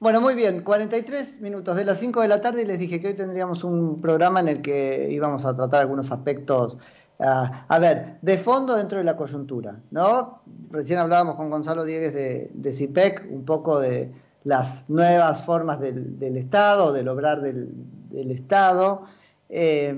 Bueno, muy bien, 43 minutos de las 5 de la tarde y les dije que hoy tendríamos un programa en el que íbamos a tratar algunos aspectos, ah, a ver, de fondo dentro de la coyuntura, ¿no? Recién hablábamos con Gonzalo Diegues de, de CIPEC, un poco de las nuevas formas del, Estado, del obrar del, Estado, eh,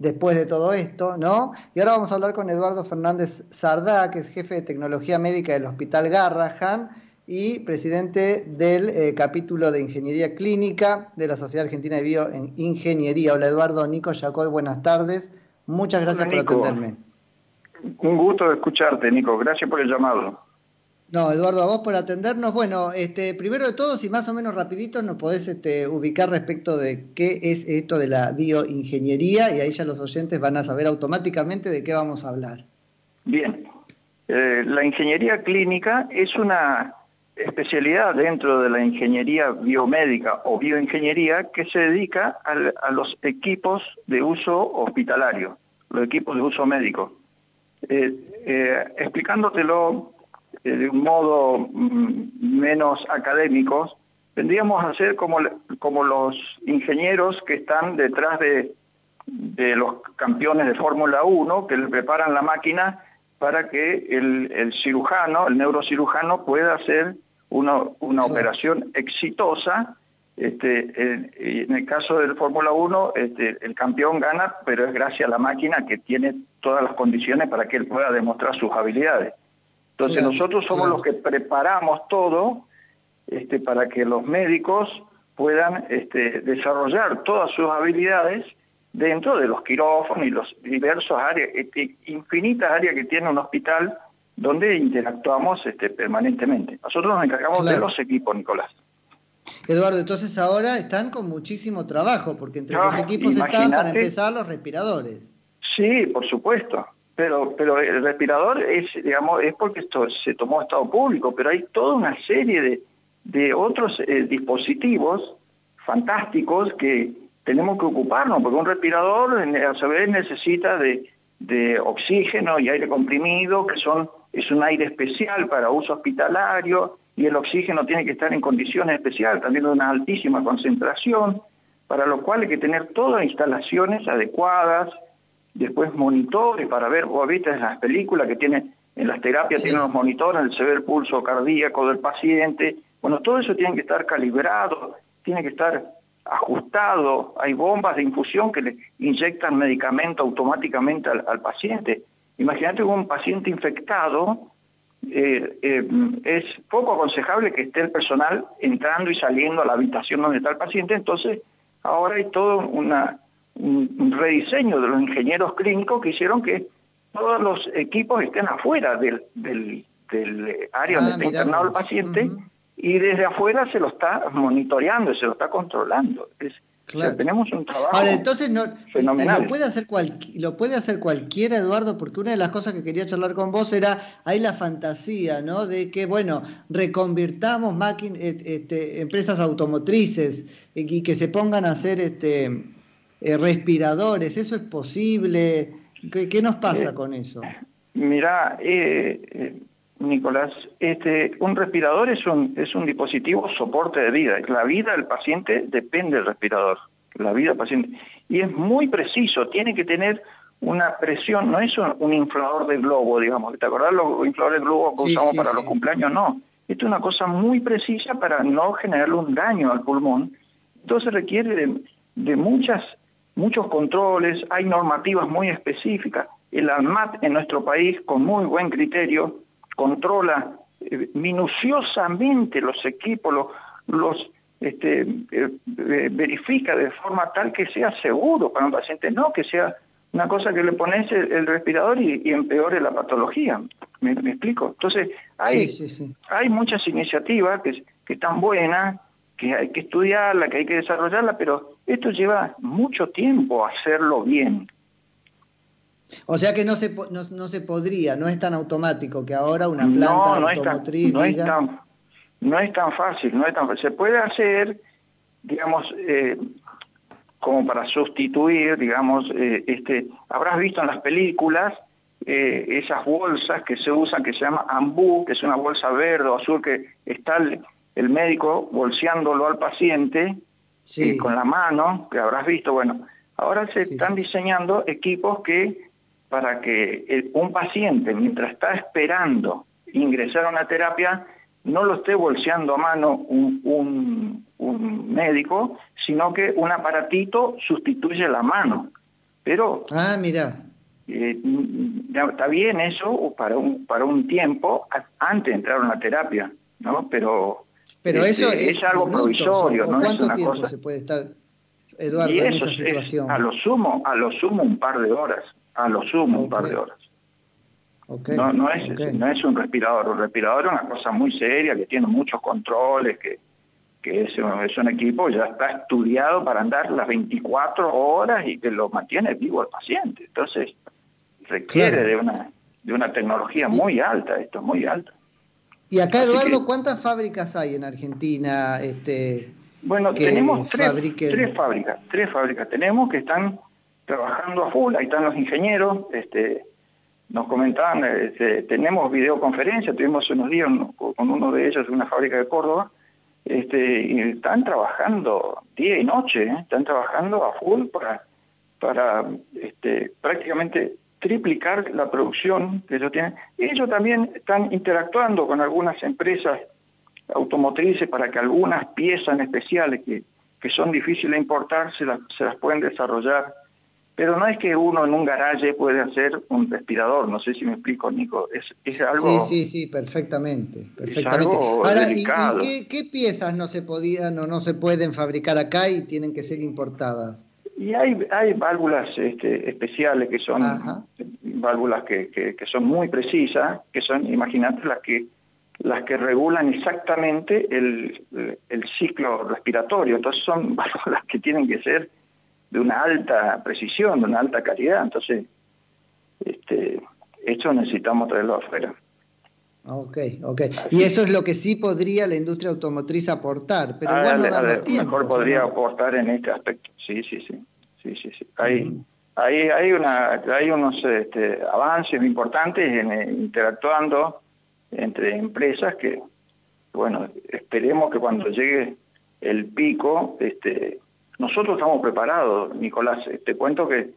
después de todo esto, ¿no? Y ahora vamos a hablar con Eduardo Fernández Sardá, que es jefe de tecnología médica del Hospital Garrahan y presidente del eh, capítulo de Ingeniería Clínica de la Sociedad Argentina de Bioingeniería. Hola Eduardo, Nico Jacob, buenas tardes. Muchas gracias por atenderme. Un gusto escucharte, Nico. Gracias por el llamado. No, Eduardo, a vos por atendernos. Bueno, este, primero de todo, si más o menos rapidito nos podés este, ubicar respecto de qué es esto de la bioingeniería y ahí ya los oyentes van a saber automáticamente de qué vamos a hablar. Bien, eh, la ingeniería clínica es una especialidad dentro de la ingeniería biomédica o bioingeniería que se dedica a, los equipos de uso hospitalario, los equipos de uso médico. Eh, eh, explicándotelo eh, de un modo mm, menos académico, tendríamos a ser como, como los ingenieros que están detrás de, de los campeones de Fórmula 1, que preparan la máquina para que el, el cirujano, el neurocirujano, pueda hacer una, una operación exitosa. Este, en, el caso del Fórmula 1, este, el campeón gana, pero es gracias a la máquina que tiene todas las condiciones para que él pueda demostrar sus habilidades. Entonces nosotros somos los que preparamos todo este, para que los médicos puedan este, desarrollar todas sus habilidades dentro de los quirófanos y los diversos áreas, este, infinitas áreas que tiene un hospital donde interactuamos este, permanentemente. Nosotros nos encargamos de los equipos, Nicolás. Eduardo, entonces ahora están con muchísimo trabajo, porque entre los equipos están para empezar los respiradores. Sí, por supuesto. Pero, pero el respirador es, digamos, es porque esto se tomó estado público, pero hay toda una serie de, de otros eh, dispositivos fantásticos que tenemos que ocuparnos, porque un respirador a su vez necesita de, de oxígeno y aire comprimido, que son es un aire especial para uso hospitalario y el oxígeno tiene que estar en condiciones especiales, también de una altísima concentración, para lo cual hay que tener todas instalaciones adecuadas, después monitores para ver, vos viste en las películas que tienen, en las terapias tienen los monitores, se ve el pulso cardíaco del paciente, bueno, todo eso tiene que estar calibrado, tiene que estar ajustado, hay bombas de infusión que le inyectan medicamento automáticamente al paciente. Imagínate un paciente infectado, eh, eh, es poco aconsejable que esté el personal entrando y saliendo a la habitación donde está el paciente, entonces ahora hay todo una, un rediseño de los ingenieros clínicos que hicieron que todos los equipos estén afuera del, del, área donde ah, está internado el paciente y desde afuera se lo está monitoreando, se lo está controlando. Es, tenemos un trabajo Ahora, entonces no, Lo puede, hacer lo puede hacer cualquiera, Eduardo, porque una de las cosas que quería charlar con vos era, hay la fantasía, ¿no? De que, bueno, reconvirtamos este, empresas automotrices y que se pongan a hacer este, eh, respiradores. ¿Eso es posible? ¿Qué, nos pasa eh, con eso? Mira, eh, Nicolás, este, un respirador es un, es un dispositivo soporte de vida. La vida del paciente depende del respirador, la vida del paciente. Y es muy preciso, tiene que tener una presión, no es un, inflador de globo, digamos. ¿Te acordás los infladores de globo que usamos para los cumpleaños? No. Esto es una cosa muy precisa para no generarle un daño al pulmón. Entonces requiere de, de muchas, muchos controles, hay normativas muy específicas. El ANMAT en nuestro país, con muy buen criterio, controla eh, minuciosamente los equipos, los, los este, eh, eh, verifica de forma tal que sea seguro para un paciente, no que sea una cosa que le pones el, respirador y, empeore la patología. ¿Me, explico? Entonces, hay, hay muchas iniciativas que, que están buenas, que hay que estudiarla, que hay que desarrollarla, pero esto lleva mucho tiempo hacerlo bien. O sea que no se, no, se podría, no es tan automático que ahora una planta no, automotriz no, es tan, no es tan fácil, no es tan Se puede hacer, digamos, eh, como para sustituir, digamos, eh, este, habrás visto en las películas eh, esas bolsas que se usan, que se llama ambú, que es una bolsa verde o azul que está el médico bolseándolo al paciente eh, con la mano, que habrás visto, bueno, ahora se están diseñando equipos que para que un paciente mientras está esperando ingresar a una terapia no lo esté bolseando a mano un, médico, sino que un aparatito sustituye la mano. Pero ah, mira. Eh, está bien eso para un, para un tiempo antes de entrar a una terapia, ¿no? Pero, Pero este, eso es, algo provisorio, ¿no? ¿Cuánto tiempo se puede estar, Eduardo, en esa situación? a lo sumo, a lo sumo un par de horas, a lo sumo un par de horas. no, no, es, no es un respirador, un respirador es una cosa muy seria que tiene muchos controles, que, que es, es, un equipo ya está estudiado para andar las 24 horas y que lo mantiene vivo el paciente. Entonces, requiere de, una, de una tecnología muy alta, esto muy alta. Y acá, Eduardo, ¿cuántas fábricas hay en Argentina? Este, bueno, tenemos tres, tres, fábricas, tres fábricas tenemos que están trabajando a full, ahí están los ingenieros, este, nos comentaban, este, tenemos videoconferencia, tuvimos unos días con uno de ellos de una fábrica de Córdoba, este, y están trabajando día y noche, ¿eh? están trabajando a full para, para prácticamente triplicar la producción que ellos tienen. Ellos también están interactuando con algunas empresas automotrices para que algunas piezas especiales que, que son difíciles de importar se las, se las pueden desarrollar. Pero no es que uno en un garaje puede hacer un respirador, no sé si me explico, Nico. Es, es algo... Sí, sí, sí, perfectamente. perfectamente. Ahora, ¿y, qué, qué, piezas no se podían o no se pueden fabricar acá y tienen que ser importadas? Y hay, hay válvulas este, especiales que son válvulas que, que, son muy precisas, que son, imagínate, las que las que regulan exactamente el, el, ciclo respiratorio. Entonces son válvulas que tienen que ser de una alta precisión, de una alta calidad. Entonces, este, esto necesitamos traerlo afuera. Ok, ok. y eso es lo que sí podría la industria automotriz aportar, pero igual no tiempo. Mejor podría aportar en este aspecto, sí, sí, sí. sí, sí, sí. Hay, hay, hay, una, hay unos este, avances importantes en, eh, interactuando entre empresas que, bueno, esperemos que cuando llegue el pico, este, nosotros estamos preparados, Nicolás. Te cuento que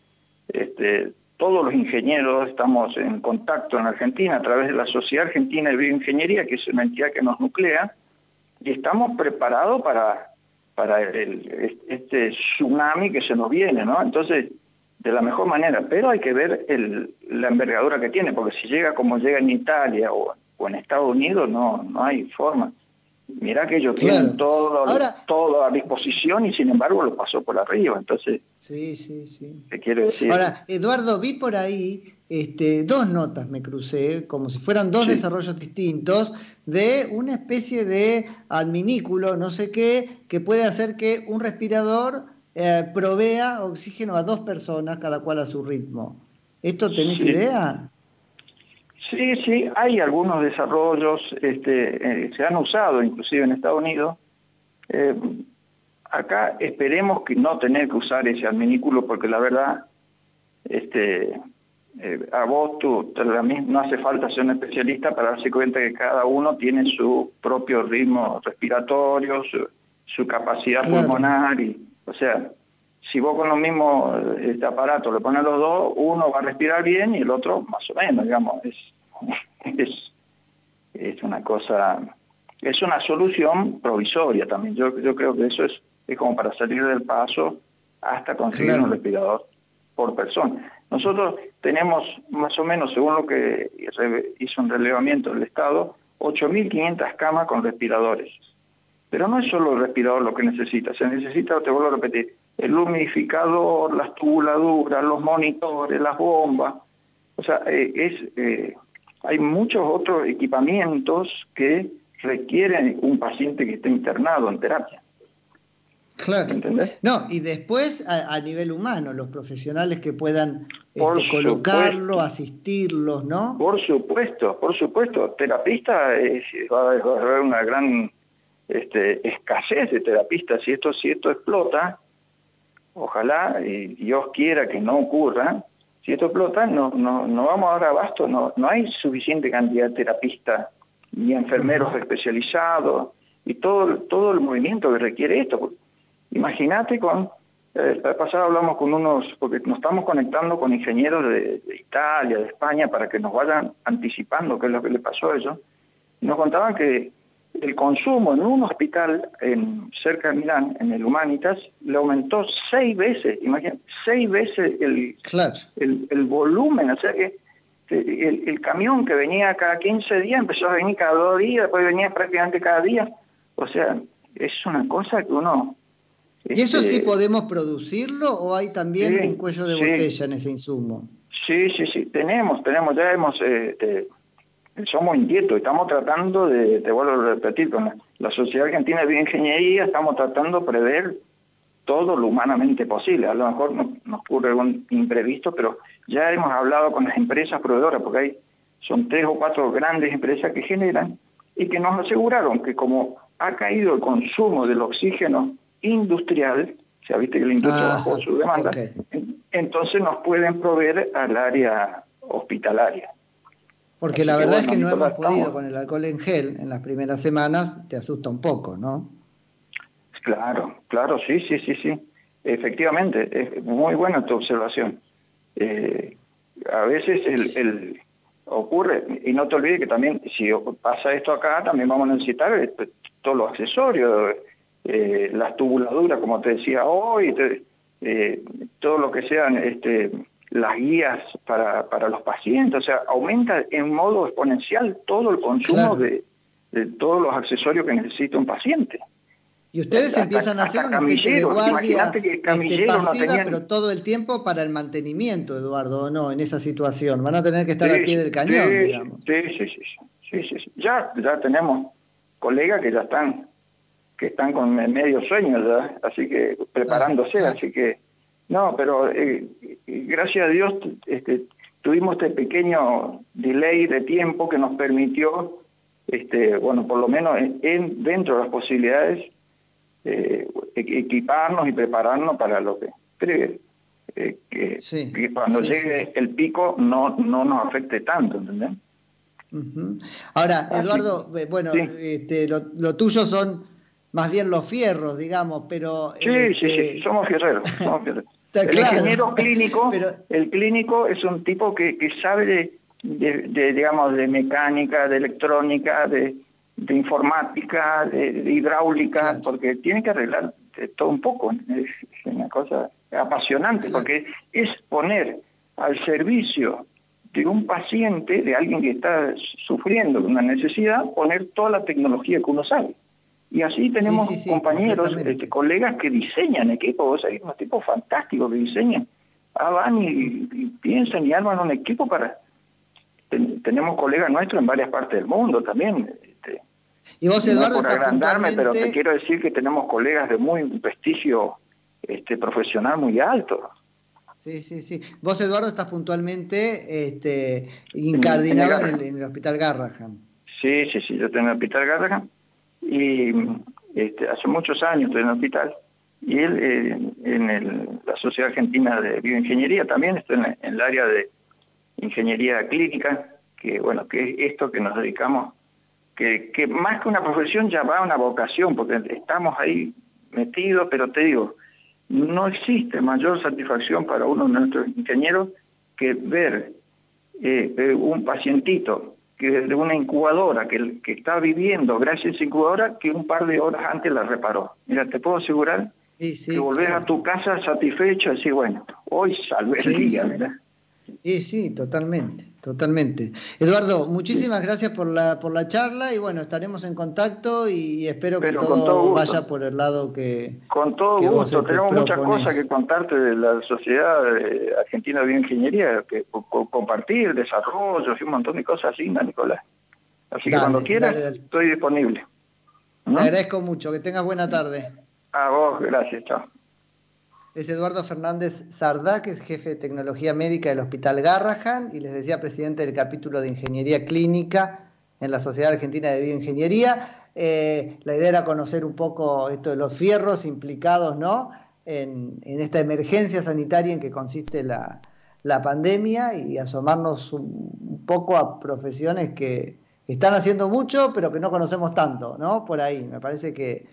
este, todos los ingenieros estamos en contacto en Argentina a través de la Sociedad Argentina de Bioingeniería, que es una entidad que nos nuclea, y estamos preparados para, para este tsunami que se nos viene, ¿no? Entonces, de la mejor manera, pero hay que ver la envergadura que tiene, porque si llega como llega en Italia o, en Estados Unidos, no, no hay forma. Mirá que ellos tienen todo, todo a disposición y sin embargo lo pasó por arriba. Entonces, sí, sí, sí. ¿qué quiero decir? Ahora, Eduardo, vi por ahí este, dos notas, me crucé, como si fueran dos desarrollos distintos, de una especie de adminículo, no sé qué, que puede hacer que un respirador eh, provea oxígeno a dos personas, cada cual a su ritmo. ¿Esto tenés idea? Sí, sí, hay algunos desarrollos, este, eh, se han usado inclusive en Estados Unidos. Eh, acá esperemos que no tener que usar ese adminículo porque la verdad, este, eh, a vos tú, no hace falta ser un especialista para darse cuenta que cada uno tiene su propio ritmo respiratorio, su, capacidad pulmonar, y, o sea, si vos con lo mismo este aparato le pones los dos, uno va a respirar bien y el otro más o menos, digamos, es, es, es una cosa, es una solución provisoria también. Yo, yo creo que eso es, es como para salir del paso hasta conseguir un respirador por persona. Nosotros tenemos más o menos, según lo que hizo un relevamiento del Estado, 8.500 camas con respiradores. Pero no es solo el respirador lo que necesita, se necesita, te vuelvo a repetir, el humidificador, las tubuladuras, los monitores, las bombas. O sea, eh, es, eh, hay muchos otros equipamientos que requieren un paciente que esté internado en terapia. Claro. ¿Entendés? No, y después a, nivel humano, los profesionales que puedan este, colocarlo, asistirlos, ¿no? Por supuesto, por supuesto. Terapista es, va, a haber una gran este, escasez de terapistas. Si esto, si esto explota, ojalá y Dios quiera que no ocurra, si esto explota, no, no, no vamos a dar abasto, no, no hay suficiente cantidad de terapistas ni enfermeros especializados, y todo, todo el movimiento que requiere esto. Imagínate con, eh, el pasado hablamos con unos, porque nos estamos conectando con ingenieros de, Italia, de España, para que nos vayan anticipando qué es lo que le pasó a ellos. Nos contaban que el consumo en un hospital en, cerca de Milán, en el Humanitas, le aumentó seis veces, imagínate, seis veces el, el, el, volumen, o sea que el, el, camión que venía cada 15 días empezó a venir cada dos días, después venía prácticamente cada día. O sea, es una cosa que uno... ¿Y eso sí este, podemos producirlo o hay también un cuello de botella en ese insumo? Sí, sí, sí, tenemos, tenemos, ya hemos, eh, somos inquietos, estamos tratando de, te vuelvo a repetir, con la, Sociedad Argentina de Bioingeniería estamos tratando de prever todo lo humanamente posible. A lo mejor nos, nos ocurre algún imprevisto, pero ya hemos hablado con las empresas proveedoras, porque hay, son tres o cuatro grandes empresas que generan y que nos aseguraron que como ha caído el consumo del oxígeno industrial, se ha visto que la industria ah, bajó su demanda, entonces nos pueden proveer al área hospitalaria. Porque la verdad es que no hemos podido con el alcohol en gel en las primeras semanas, te asusta un poco, ¿no? Claro, claro, sí, sí, sí, sí. Efectivamente, es muy buena tu observación. Eh, a veces el, ocurre, y no te olvides que también si pasa esto acá, también vamos a necesitar este, todos los accesorios, eh, las tubuladuras, como te decía hoy, eh, todo lo que sean este, las guías para, para, los pacientes, o sea, aumenta en modo exponencial todo el consumo de, de, todos los accesorios que necesita un paciente. Y ustedes empiezan a hacer una especie de guardia que este, pasiva, pero todo el tiempo para el mantenimiento, Eduardo, ¿o no? En esa situación. Van a tener que estar al pie del cañón, digamos. Sí, sí, sí, sí, sí, sí. Ya, ya tenemos colegas que ya están que están con medio sueño ya, así que preparándose, así que no, pero eh, gracias a Dios este, tuvimos este pequeño delay de tiempo que nos permitió, este, bueno, por lo menos en, dentro de las posibilidades, eh, equiparnos y prepararnos para lo que cree eh, que, cuando llegue el pico no, no nos afecte tanto, ¿entendés? Ahora, Eduardo, eh, bueno, este, lo, tuyo son más bien los fierros, digamos, pero... Sí, sí, sí, este, somos fierreros. El ingeniero clínico, el clínico es un tipo que, que sabe de, digamos, de mecánica, de electrónica, de, de informática, de, hidráulica, porque tiene que arreglar todo un poco. Es una cosa apasionante, porque es poner al servicio de un paciente, de alguien que está sufriendo una necesidad, poner toda la tecnología que uno sabe. Y así tenemos compañeros, este, colegas que diseñan equipos, hay unos tipos fantásticos que diseñan, ah, van y, piensan y arman un equipo para... tenemos colegas nuestros en varias partes del mundo también. Este, y vos, Eduardo, no por agrandarme, pero te quiero decir que tenemos colegas de muy prestigio este, profesional muy alto. Sí, sí, sí. Vos, Eduardo, estás puntualmente este, incardinado en, el, Hospital Garrahan. Sí, sí, sí, yo en el Hospital Garrahan y este, hace muchos años estoy en el hospital. Y él eh, en la Sociedad Argentina de Bioingeniería también, estoy en, el área de ingeniería clínica, que bueno, que es esto que nos dedicamos, que, que más que una profesión ya va a una vocación, porque estamos ahí metidos, pero te digo, no existe mayor satisfacción para uno de nuestros ingenieros que ver eh, un pacientito que de una incubadora que, que está viviendo gracias a esa incubadora que un par de horas antes la reparó. Mira, te puedo asegurar que volvés a tu casa satisfecho y decir, bueno, hoy salvé el día, ¿verdad? Sí, sí, totalmente, totalmente. Eduardo, muchísimas gracias por la, por la charla y bueno, estaremos en contacto y, espero que todo, vaya por el lado que... Con todo gusto, tenemos muchas cosas que contarte de la Sociedad Argentina de Bioingeniería, que compartir, desarrollo y un montón de cosas así, Nicolás. Así que cuando quieras, estoy disponible. Te agradezco mucho, que tengas buena tarde. A vos, gracias, chao es Eduardo Fernández Sardá, que es jefe de tecnología médica del Hospital Garrahan y les decía presidente del capítulo de Ingeniería Clínica en la Sociedad Argentina de Bioingeniería. Eh, la idea era conocer un poco esto de los fierros implicados ¿no? en, esta emergencia sanitaria en que consiste la, pandemia y asomarnos un, poco a profesiones que están haciendo mucho, pero que no conocemos tanto, ¿no? Por ahí, me parece que